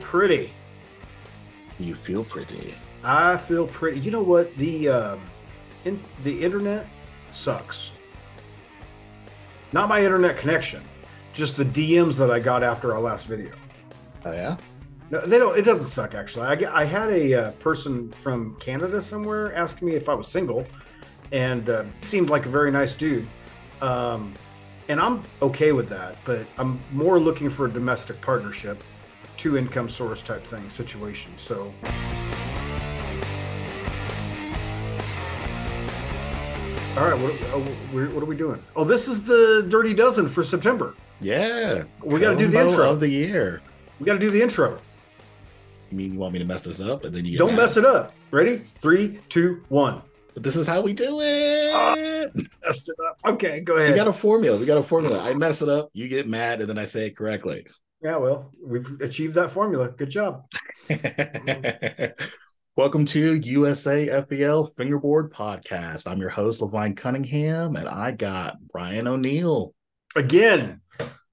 Pretty. You feel pretty. I feel pretty. You know what? The um, in, the internet sucks. Not my internet connection, just the DMs that I got after our last video. Oh yeah. No, they don't. It doesn't suck actually. I, I had a uh, person from Canada somewhere ask me if I was single, and uh, seemed like a very nice dude. Um, and I'm okay with that, but I'm more looking for a domestic partnership, two income source type thing situation. So. All right, what, uh, we're- what are we doing? Oh, this is the Dirty Dozen for September. Yeah. We gotta do the intro. of the year. We got to do the intro. You mean you want me to mess this up and then you Don't mess it up. Ready? Three, two, one. But this is how we do it. Ah. Messed it up. Okay, go ahead. we got a formula. We got a formula. I mess it up, you get mad, and then I say it correctly. Yeah, well, we've achieved that formula. Good job. Welcome to USA FBL Fingerboard Podcast. I'm your host, Levine Cunningham, and I got Brian O'Neill. Again,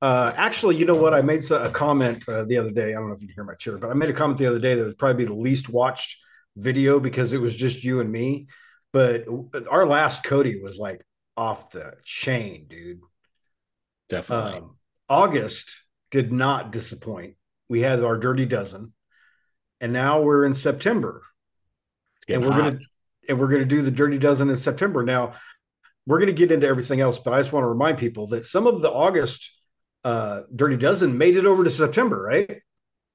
uh, actually, you know what? I made a comment uh, the other day. I don't know if you can hear my chair, but I made a comment the other day that would probably be the least watched video because it was just you and me. But our last COTY was like off the chain, dude. Definitely. Um, August did not disappoint. We had our dirty dozen, and now we're in September. And we're hot. gonna and we're gonna do the dirty dozen in September. Now we're gonna get into everything else, but I just want to remind people that some of the August uh, dirty dozen made it over to September, right?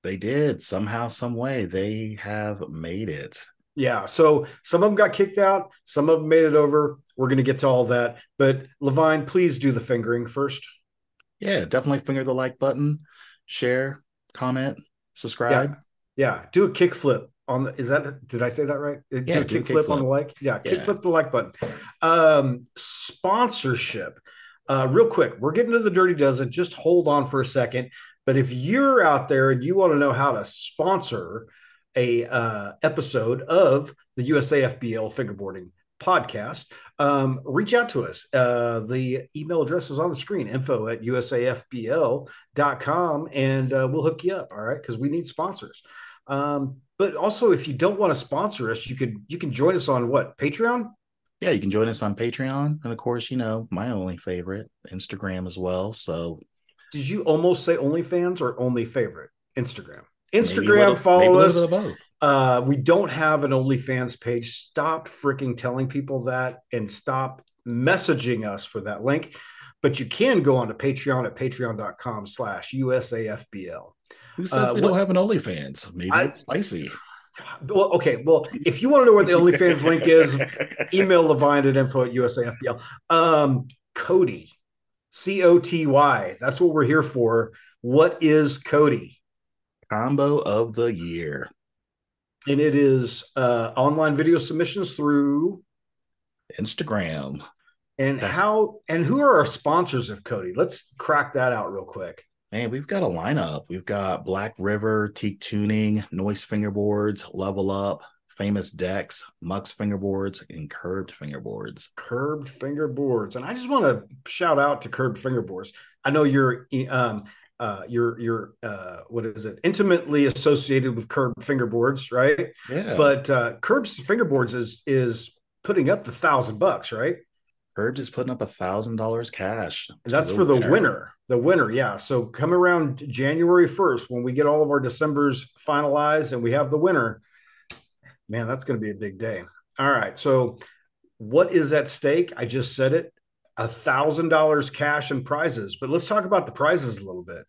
They did somehow, some way. They have made it. Yeah. So some of them got kicked out, some of them made it over. We're gonna get to all that, but Levine, please do the fingering first. Yeah, definitely finger the like button, share, comment, subscribe. Yeah, do a kick flip on the. Is that did I say that right? Do Yeah, a a kick flip on the like. Yeah, kick Yeah. flip the like button. Um, sponsorship. Uh, real quick, we're getting to the dirty dozen. Just hold on for a second. But if you're out there and you want to know how to sponsor a uh, episode of the USA FBL fingerboarding podcast, um, reach out to us. Uh, the email address is on the screen info at usafbl.com and uh, we'll hook you up. All right. Because we need sponsors. Um, but also, if you don't want to sponsor us, you could you can join us on what Patreon. Yeah, you can join us on Patreon. And of course, you know, my only favorite, Instagram as well. So Did you almost say OnlyFans or only favorite Instagram? Instagram, little- follow us. Bit of both. Uh, we don't have an OnlyFans page. Stop freaking telling people that and stop messaging us for that link. But you can go on to Patreon at patreon.com slash USAFBL. Who says Uh, we what- don't have an OnlyFans? Maybe I- it's spicy. Well, okay. Well, if you want to know where the OnlyFans link is, email Levine at info at USAFBL. Um, COTY, C O T Y. That's what we're here for. What is COTY? Combo of the year. And it is uh, online video submissions through Instagram. and how and who are our sponsors of COTY? Let's crack that out real quick. Man, we've got a lineup. We've got Black River, Teak Tuning, Noise Fingerboards, Level Up, Famous Decks, Mux Fingerboards, and Curved Fingerboards. Curved fingerboards, and I just want to shout out to Curved fingerboards. I know you're um uh you're you're uh what is it intimately associated with Curved fingerboards, right? Yeah. But uh Curved fingerboards is is putting up the thousand bucks, right? Curved is putting up a thousand dollars cash. that's for the winner. The winner, yeah. So come around January 1st when we get all of our December's finalized and we have the winner. Man, that's going to be a big day. All right. So what is at stake? I just said it. A thousand dollars cash and prizes. But let's talk about the prizes a little bit.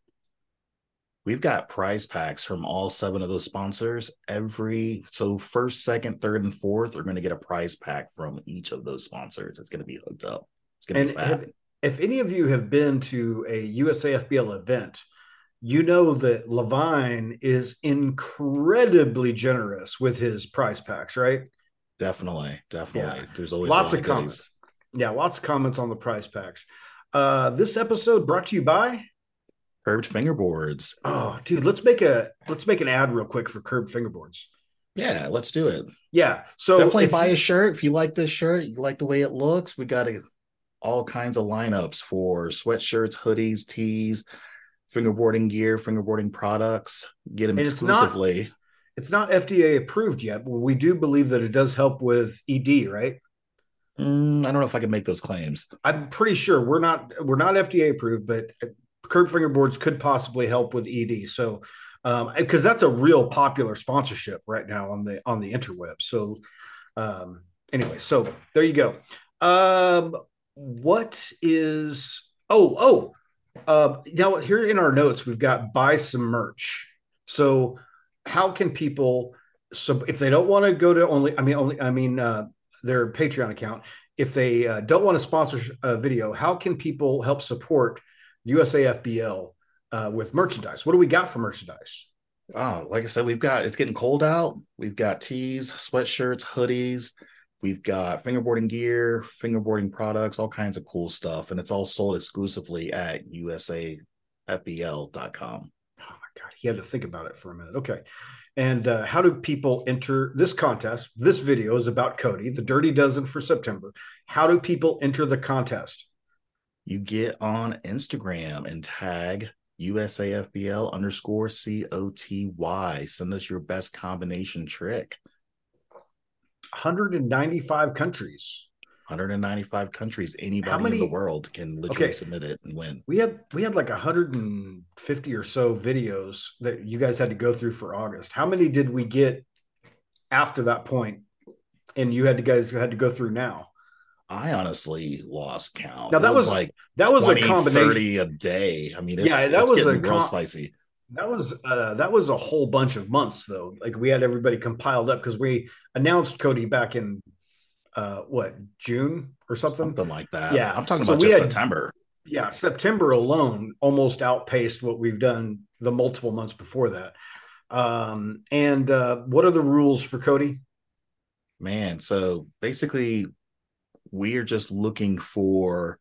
We've got prize packs from all seven of those sponsors. Every so first, second, third, and fourth are going to get a prize pack from each of those sponsors. It's going to be hooked up. It's going to be fat. have, if any of you have been to a USAFBL event, you know that Levine is incredibly generous with his prize packs, right? definitely, definitely. Yeah. There's always lots lot of goodies. comments. Yeah, lots of comments on the prize packs. Uh, this episode brought to you by Curved fingerboards. oh, dude, let's make a let's make an ad real quick for Curved Fingerboards. Yeah, let's do it. Yeah, so Definitely buy you- a shirt if you like this shirt. You like the way it looks. We got a, all kinds of lineups for sweatshirts, hoodies, tees, fingerboarding gear, fingerboarding products. Get them And it's not- exclusively. It's not FDA approved yet, but we do believe that it does help with ED, right? Mm, I don't know if I can make those claims. I'm pretty sure we're not we're not FDA approved, but curved fingerboards could possibly help with ED. So, because that's a real popular sponsorship right now on the on the interweb. So, um, anyway, so there you go. Um, what is oh oh uh, now here in our notes we've got buy some merch. So, how can people so if they don't want to go to only I mean only I mean uh, their Patreon account if they uh, don't want to sponsor a video, how can people help support USAFBL uh, with merchandise? What do we got for merchandise? Oh, like I said, we've got it's getting cold out. We've got tees, sweatshirts, hoodies. We've got fingerboarding gear, fingerboarding products, all kinds of cool stuff. And it's all sold exclusively at usafbl.com. Oh my God, he had to think about it for a minute. Okay. And uh, how do people enter this contest? This video is about COTY, the Dirty Dozen for September. How do people enter the contest? You get on Instagram and tag USAFBL underscore COTY. Send us your best combination trick. 195 countries. 195 countries. Anybody many- in the world can literally Okay. submit it and win. We had we had like 150 or so videos that you guys had to go through for August. How many did we get after that point? And you had to guys had to go through now. I honestly lost count. Now, that It was like That was 20, a combination. 30 a day. I mean, it's, Yeah, that was a real com- spicy. That was uh that was a whole bunch of months though. Like we had everybody compiled up because we announced COTY back in uh what June or something. Something like that. Yeah. I'm talking So about just had- September. Yeah, September alone almost outpaced what we've done the multiple months before that. Um and uh what are the rules for COTY? Man, so basically, we are just looking for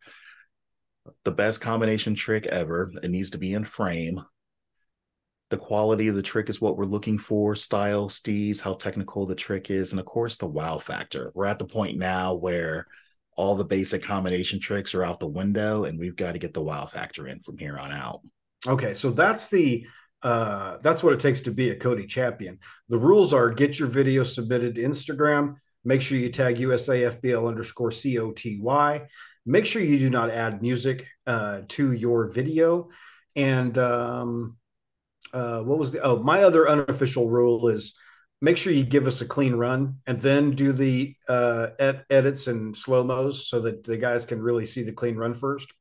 the best combination trick ever. It needs to be in frame. The quality of the trick is what we're looking for, style, steez, how technical the trick is, and of course, the wow factor. We're at the point now where all the basic combination tricks are out the window, and we've got to get the wow factor in from here on out. Okay, so that's the uh that's what it takes to be a COTY champion. The rules are get your video submitted to Instagram, make sure you tag USAFBL underscore COTY, make sure you do not add music uh to your video. And um uh what was the oh my other unofficial rule is make sure you give us a clean run and then do the uh ed- edits and slow-mos so that the guys can really see the clean run first.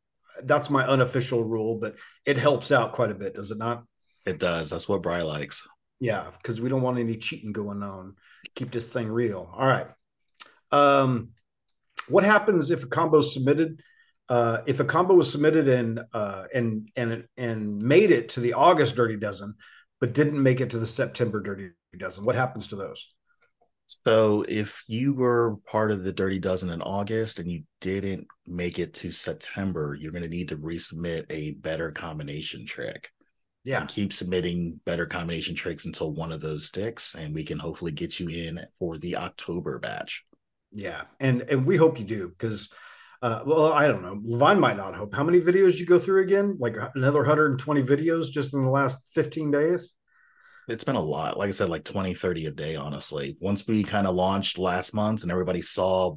That's my unofficial rule, but it helps out quite a bit, does it not? It does. That's what Bry likes. Yeah, because we don't want any cheating going on. Keep this thing real. All right. Um, what happens if a combo is submitted? Uh, if a combo was submitted and uh, and and and made it to the August Dirty Dozen, but didn't make it to the September Dirty Dozen, what happens to those? So if you were part of the Dirty Dozen in August and you didn't make it to September, you're going to need to resubmit a better combination trick. Yeah, And keep submitting better combination tricks until one of those sticks, and we can hopefully get you in for the October batch. yeah, and and we hope you do because. Uh, well, I don't know. Levine might not hope. How many videos you go through again? Like another 120 videos just in the last 15 days? It's been a lot. Like I said, like 20, 30 a day, honestly. Once we kind of launched last month and everybody saw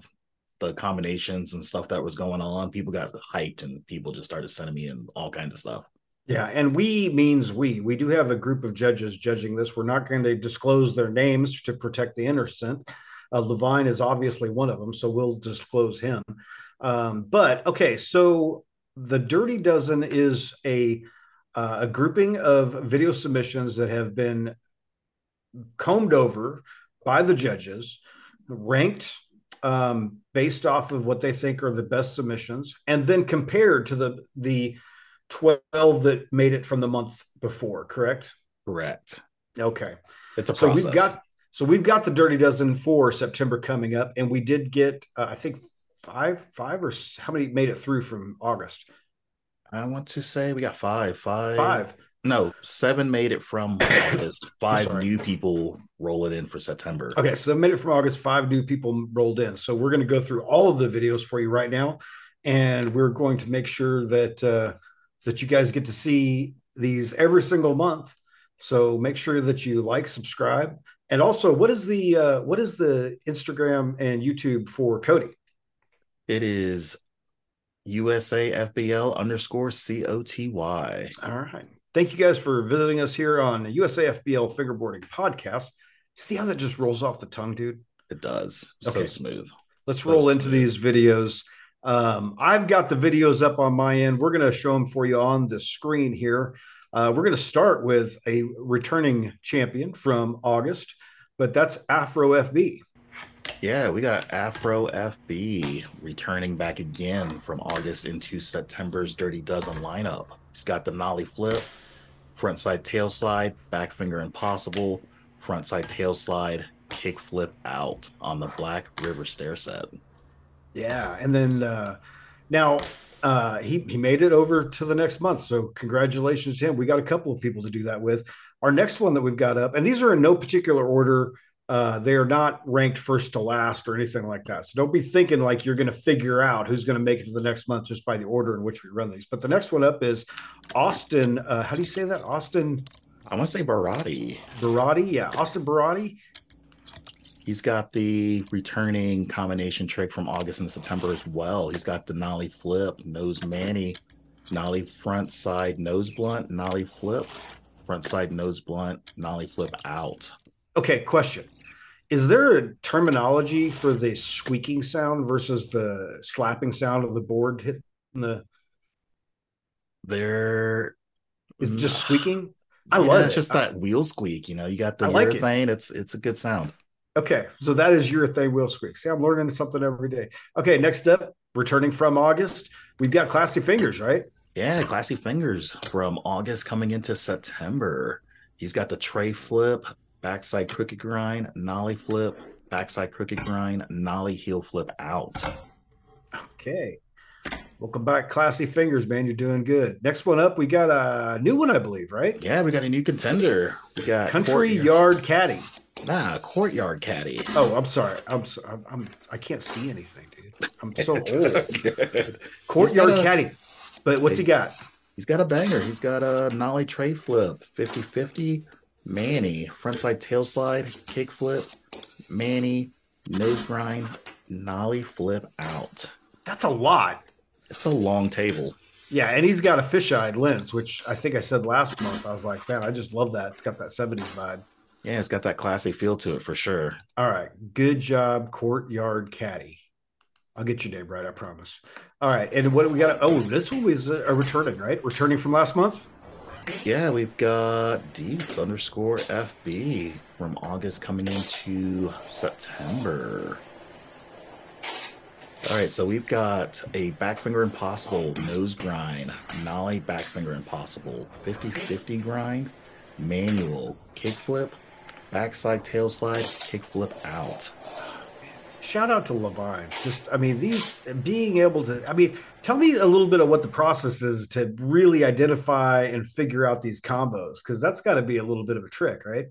the combinations and stuff that was going on, people got hyped and people just started sending me in all kinds of stuff. Yeah, and we means we. We do have a group of judges judging this. We're not going to disclose their names to protect the innocent. Uh, Levine is obviously one of them, so we'll disclose him. Um, but okay, so the Dirty Dozen is a uh, a grouping of video submissions that have been combed over by the judges, ranked um, based off of what they think are the best submissions, and then compared to the the 12 that made it from the month before, correct? Correct. Okay. It's a So process. we've got so we've got the Dirty Dozen for September coming up, and we did get uh, I think five, five or how many made it through from August? I want to say we got five, five, Five. No, seven made it from August. Five new people roll it in for September. Okay, so made it from August. Five new people rolled in. So we're going to go through all of the videos for you right now, and we're going to make sure that uh, that you guys get to see these every single month. So make sure that you like, subscribe, and also what is the uh, what is the Instagram and YouTube for COTY? It is USA FBL underscore C O T Y. All right. Thank you guys for visiting us here on USA FBL Fingerboarding Podcast. See how that just rolls off the tongue, dude? It does. Okay. So smooth. Let's so roll smooth. into these videos. Um, I've got the videos up on my end. We're going to show them for you on the screen here. Uh, we're going to start with a returning champion from August, but that's Afro FB. Yeah, we got Afro FB returning back again from August into September's Dirty Dozen lineup. It's got the Nollie flip, front side tail slide, back finger impossible, front side tail slide, kick flip out on the Black River stair set. Yeah, and then uh, now uh, he he made it over to the next month. So congratulations to him. We got a couple of people to do that with. Our next one that we've got up, and these are in no particular order. Uh, they are not ranked first to last or anything like that. So don't be thinking like you're going to figure out who's going to make it to the next month just by the order in which we run these. But the next one up is Austin. Uh, how do you say that? Austin. I want to say Barati. Barati, yeah, Austin Barati. He's got the returning combination trick from August and September as well. He's got the nollie flip, nose manny, nollie front side nose blunt, nollie flip, front side nose blunt, nollie flip out. Okay, question. Is there a terminology for the squeaking sound versus the slapping sound of the board hitting the there is just squeaking? I yeah, love it. It's just that wheel squeak, you know. You got the I like urethane. It. It's it's a good sound. Okay, so that is urethane wheel squeak. See, I'm learning something every day. Okay, next up, returning from August, we've got Classy Fingers, right? Yeah, Classy Fingers from August coming into September. He's got the tray flip, backside crooked grind, nollie flip, backside crooked grind, nollie heel flip out. Okay. Welcome back, Classy Fingers, man. You're doing good. Next one up, we got a new one, I believe, right? Yeah, we got a new contender. We got Country Yard Caddy. Nah, courtyard caddy. Oh, I'm sorry. I'm so, I'm, I'm I can't see anything, dude. I'm so old. courtyard a, caddy. But what's he got? He's got a banger. He's got a nollie tray flip, 50-50, Manny, frontside tail slide, kick flip, Manny, nose grind, nollie flip out. That's a lot. It's a long table. Yeah, and he's got a fisheye lens, which I think I said last month. I was like, man, I just love that. It's got that 70s vibe. Yeah, it's got that classy feel to it for sure. All right. Good job, Courtyard Caddy. I'll get your name right, I promise. All right. And what do we got? Oh, this one was a uh, returning, right? Returning from last month? Yeah, we've got Deets underscore FB from August coming into September. All right, so we've got a back finger impossible nose grind, nollie back finger impossible, 50 50 grind, manual, kickflip, backside tail slide, kick flip out. Shout out to Levine. Just, I mean, these being able to, I mean, tell me a little bit of what the process is to really identify and figure out these combos, because that's got to be a little bit of a trick, right?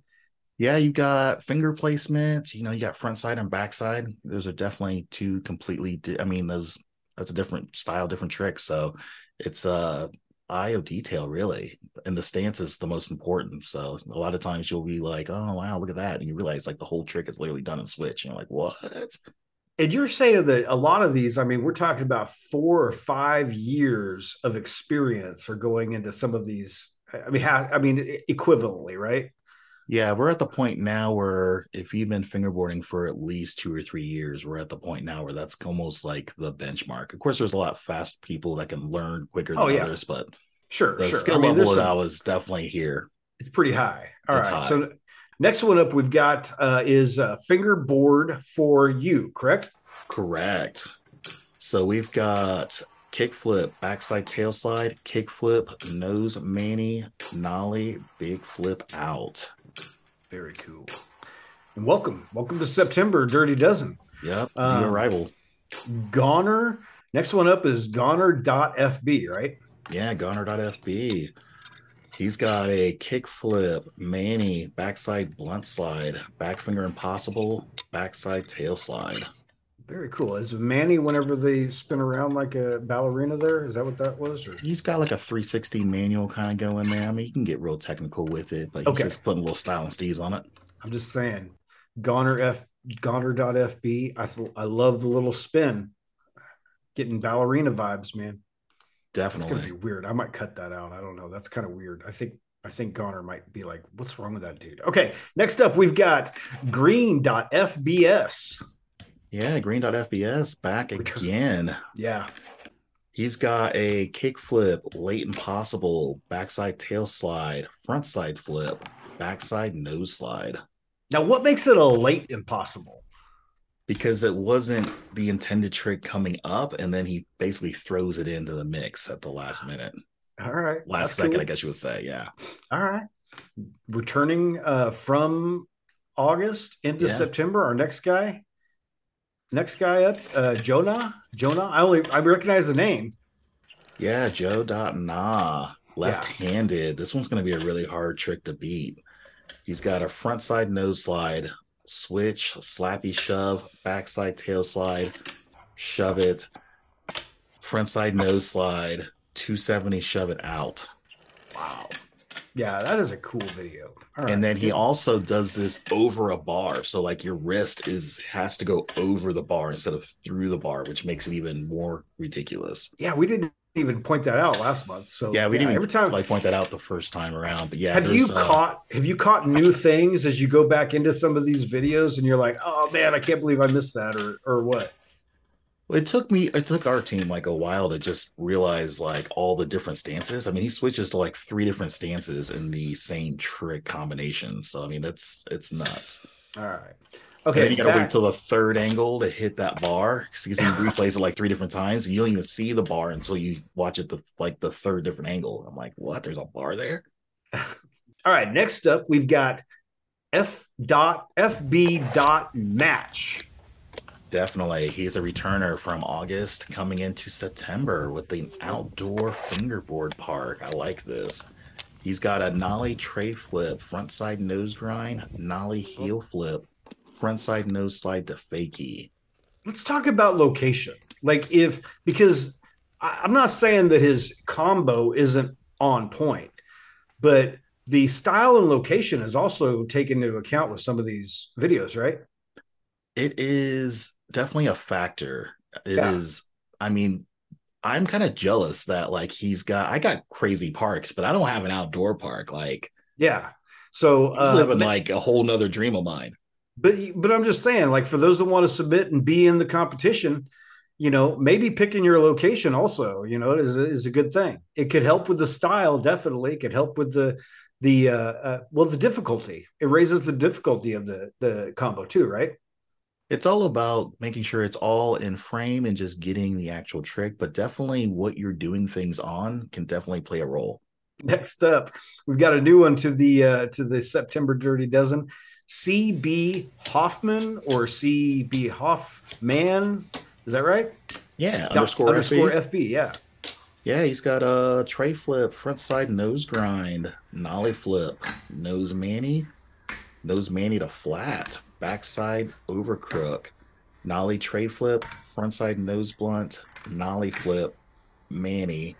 Yeah, you got finger placement. You know, you got front side and backside. Those are definitely two completely. Di- I mean, those that's a different style, different tricks. So it's uh eye of detail really and the stance is the most important. So a lot of times you'll be like oh wow look at that and you realize like the whole trick is literally done in switch and you're like what? And you're saying that a lot of these i mean we're talking about four or five years of experience are going into some of these i mean how, i mean equivalently right yeah we're at the point now where if you've been fingerboarding for at least two or three years we're at the point now where that's almost like the benchmark of course there's a lot fast people that can learn quicker than oh, yeah. others but Sure, the sure. skill I mean, level that was definitely here. It's pretty high. All right. High. So next one up we've got uh, is uh, fingerboard for you, correct? Correct. So we've got kickflip, backside tail slide, kickflip, nose manny, nollie, big flip out. Very cool. And welcome, welcome to September Dirty Dozen. Yep, um, arrival. Goner. Next one up is Goner.fb, right? Yeah, Goner.fb. He's got a kickflip, Manny, backside blunt slide, back finger impossible, backside tail slide. Very cool. Is Manny whenever they spin around like a ballerina there? Is that what that was? Or? He's got like a 360 manual kind of going there. I mean, you can get real technical with it, but he's Okay. just putting a little style and steez on it. I'm just saying, Goner F Goner.fb. I th- I love the little spin. Getting ballerina vibes, man. Definitely. It's gonna be weird. I might cut that out. I don't know. That's kind of weird. I think I think Goner might be like, what's wrong with that dude? Okay, next up we've got green.fbs. Yeah, Green.fbs back again. Yeah. He's got a kickflip, late impossible, backside tail slide, front side flip, backside nose slide. Now what makes it a late impossible? Because it wasn't the intended trick coming up, and then he basically throws it into the mix at the last minute. All right. Last that's second, cool. I guess you would say. Yeah. All right. Returning uh, from August into Yeah. September, our next guy, next guy up, uh, Jonah. Jonah. I only I recognize the name. Yeah, Joe Dot Nah, left-handed. This one's going to be a really hard trick to beat. He's got a front side nose slide, switch, slappy shove, backside tail slide, shove it, front side nose slide, 270 shove it out. Wow. Yeah, that is a cool video. All right. And then he also does this over a bar. So like your wrist is has to go over the bar instead of through the bar, which makes it even more ridiculous. yeah, we didn't even point that out last month. So Yeah, we didn't even every time. like point that out the first time around. But yeah, have you uh, caught have you caught new things as you go back into some of these videos and you're like, oh man, I can't believe I missed that or or what? It took me, it took our team like a while to just realize like all the different stances. I mean, he switches to like three different stances in the same trick combination. So I mean, that's it's nuts. All right. Okay, Okay. and then you gotta back- wait till the third angle to hit that bar because he replays it like three different times, and you don't even see the bar until you watch it the like the third different angle. I'm like, what? There's a bar there? All right, next up we've got F dot FB dot match. Definitely. He's a returner from August coming into September with the outdoor fingerboard park. I like this. He's got a nollie tray flip, front side nose grind, nollie heel flip, front side nose slide to fakie. Let's talk about location. Like if because I'm not saying that his combo isn't on point, but the style and location is also taken into account with some of these videos, right? It is definitely a factor. It is. Yeah. I mean, I'm kind of jealous that like he's got I got crazy parks, but I don't have an outdoor park. Like Yeah. So he's uh, living but- like a whole nother dream of mine. but but I'm just saying, like for those that want to submit and be in the competition, you know, maybe picking your location also, you know, is a, is a good thing. It could help with the style, definitely. It could help with the the uh, uh well the difficulty. It raises the difficulty of the the combo too, right? It's all about making sure it's all in frame and just getting the actual trick, but definitely what you're doing things on can definitely play a role. Next up, we've got a new one to the uh to the September Dirty Dozen. CB Hoffman or CB Hoffman. Is that right? Yeah, Dot- underscore, underscore FB. FB. Yeah. Yeah, he's got a tray flip, front side nose grind, nollie flip, nose manny, nose manny to flat, backside over crook, nollie tray flip, front side nose blunt, nollie flip, manny,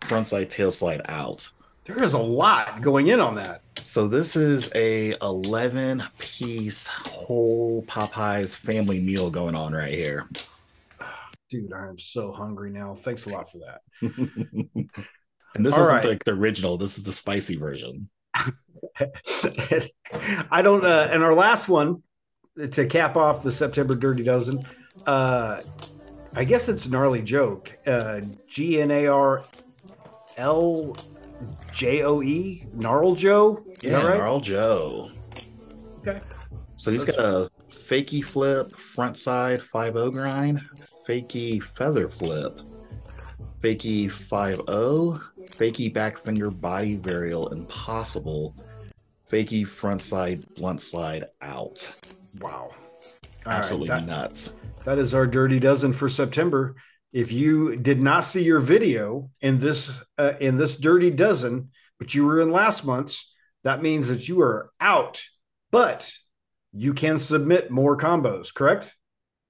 front side tail slide out. There is a lot going in on that. So this is a 11 piece whole Popeyes family meal going on right here. Dude, I am so hungry now. Thanks a lot for that. and this All isn't right. like the original. This is the spicy version. I don't. Uh, and our last one to cap off the September Dirty Dozen. Uh, I guess it's gnarly joke. Uh, G N A R L J O E, gnarl Joe. Is yeah, that right? Gnarl Joe. Okay. So he's got a fakie flip, front side 5 grind, fakie feather flip, fakie 5 fakie back finger body varial impossible, fakie front side blunt slide out. Wow. All right, Absolutely that- nuts. That is our dirty dozen for September. If you did not see your video in this uh, in this dirty dozen, but you were in last month's, that means that you are out. But you can submit more combos, correct?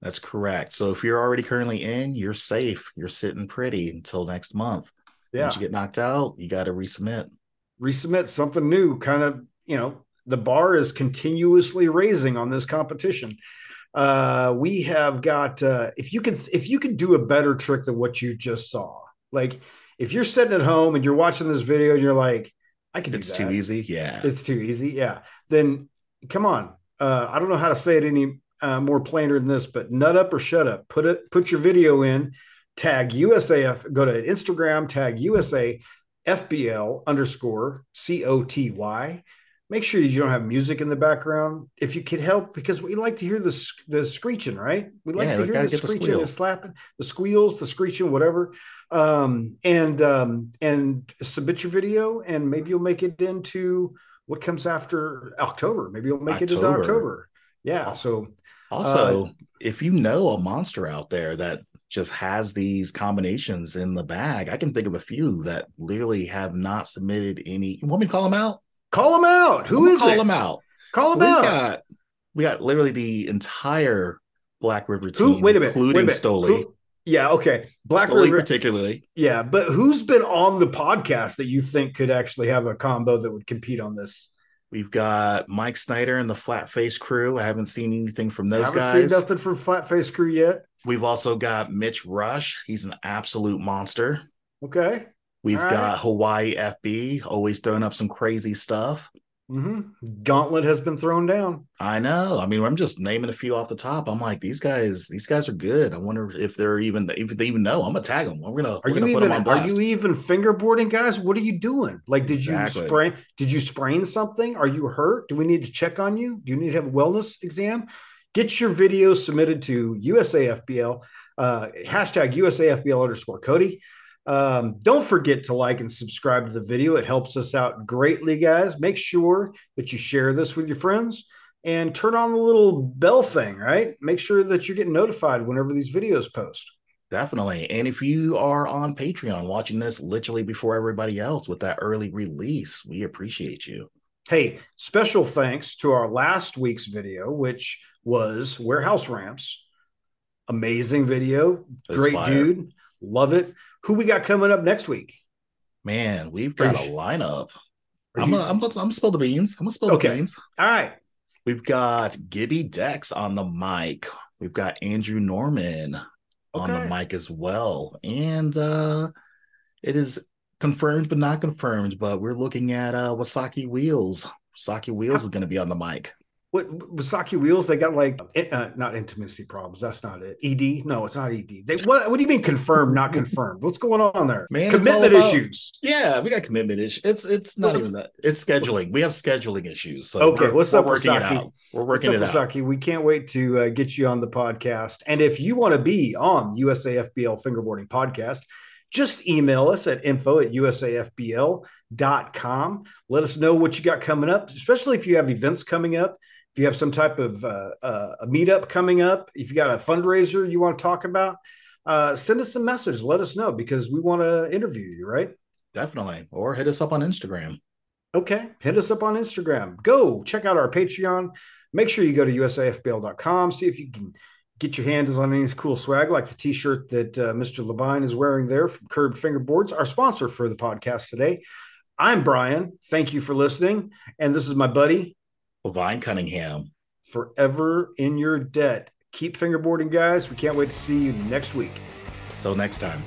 That's correct. So if you're already currently in, you're safe. You're sitting pretty until next month. Yeah. Once you get knocked out, you got to resubmit. Resubmit something new. Kind of, you know, the bar is continuously raising on this competition. Uh, we have got uh, if you can if you could do a better trick than what you just saw, like if you're sitting at home and you're watching this video and you're like, I can It's do too easy. Yeah. It's too easy. Yeah. Then come on. Uh, I don't know how to say it any uh, more plainer than this, but nut up or shut up. Put it. Put your video in. Tag USAF. Go to Instagram. Tag USA FBL underscore C O T Y. Make sure you don't have music in the background if you could help, because we like to hear the the screeching, right? We like Yeah, to hear the get the screeching, the slapping, the squeals, the screeching, whatever. Um, and um, and submit your video, and maybe you'll make it into what comes after October. Maybe you'll make it into October. October. Yeah. So Also, Uh, if you know a monster out there that just has these combinations in the bag, I can think of a few that literally have not submitted any. You want me to call them out? Call them out. Who is call it? them out? Call So them we out. got we got literally the entire Black River Who? team, Wait a minute. including wait a minute. Stoli. Who- yeah. Okay. Black Stoli River. particularly. Yeah, but who's been on the podcast that you think could actually have a combo that would compete on this? We've got Mike Snyder and the Flat Face Crew. I haven't seen anything from those haven't guys. seen nothing from Flat Face Crew yet. We've also got Mitch Rush. He's an absolute monster. Okay. We've right. got Hawaii FB, always throwing up some crazy stuff. hmm Gauntlet has been thrown down. I know. I mean, I'm just naming a few off the top. I'm like, these guys, these guys are good. I wonder if they're even if they even know. I'm gonna tag them. We're gonna Are we're you gonna put even them on are you even fingerboarding, guys? What are you doing? Like, did Exactly. you sprain? Did you sprain something? Are you hurt? Do we need to check on you? Do you need to have a wellness exam? Get your video submitted to USAFBL uh, hashtag USAFBL underscore COTY. Um, don't forget to like and subscribe to the video. It helps us out greatly, guys. Make sure that you share this with your friends and turn on the little bell thing, right? Make sure that you're getting notified whenever these videos post. Definitely. And if you are on Patreon watching this literally before everybody else with that early release, we appreciate you. Hey, special thanks to our last week's video, which was warehouse ramps. Amazing video. That's Great fire. dude. Love it. Who we got coming up next week? Man, we've got you a lineup. I'm you- gonna I'm I'm spill the beans. I'm gonna spill Okay. the beans. All right. We've got Gibby Dex on the mic. We've got Andrew Norman on Okay. the mic as well. And uh it is confirmed but not confirmed, but we're looking at uh Wasaki Wheels. Wasaki Wheels is gonna be on the mic. What Wasaki Wheels? They got like uh, not intimacy problems. That's not it. ED? No, it's not ED. They what? What do you mean confirmed? Not confirmed? What's going on there? Man, commitment about- issues. Yeah, we got commitment issues. It's it's not What's- even that. It's scheduling. We have scheduling issues. So Okay, we're- what's we're up, working it Wasaki? out. We're working What's it up, out. Wasaki? We can't wait to uh, get you on the podcast. And if you want to be on USAFBL Fingerboarding Podcast, just email us at info at usafbl.com. Let us know what you got coming up, especially if you have events coming up. If you have some type of uh, uh, a meetup coming up, if you got a fundraiser you want to talk about, uh, send us a message. Let us know because we want to interview you, right? Definitely. Or hit us up on Instagram. Okay. Hit us up on Instagram. Go check out our Patreon. Make sure you go to usafbl.com. See if you can get your hands on any cool swag like the t shirt that uh, Mr. Levine is wearing there from Curved Fingerboards, our sponsor for the podcast today. I'm Brian. Thank you for listening. And this is my buddy, Levine Cunningham. Forever in Your Debt. Keep fingerboarding, guys. We can't wait to see you next week. Till next time.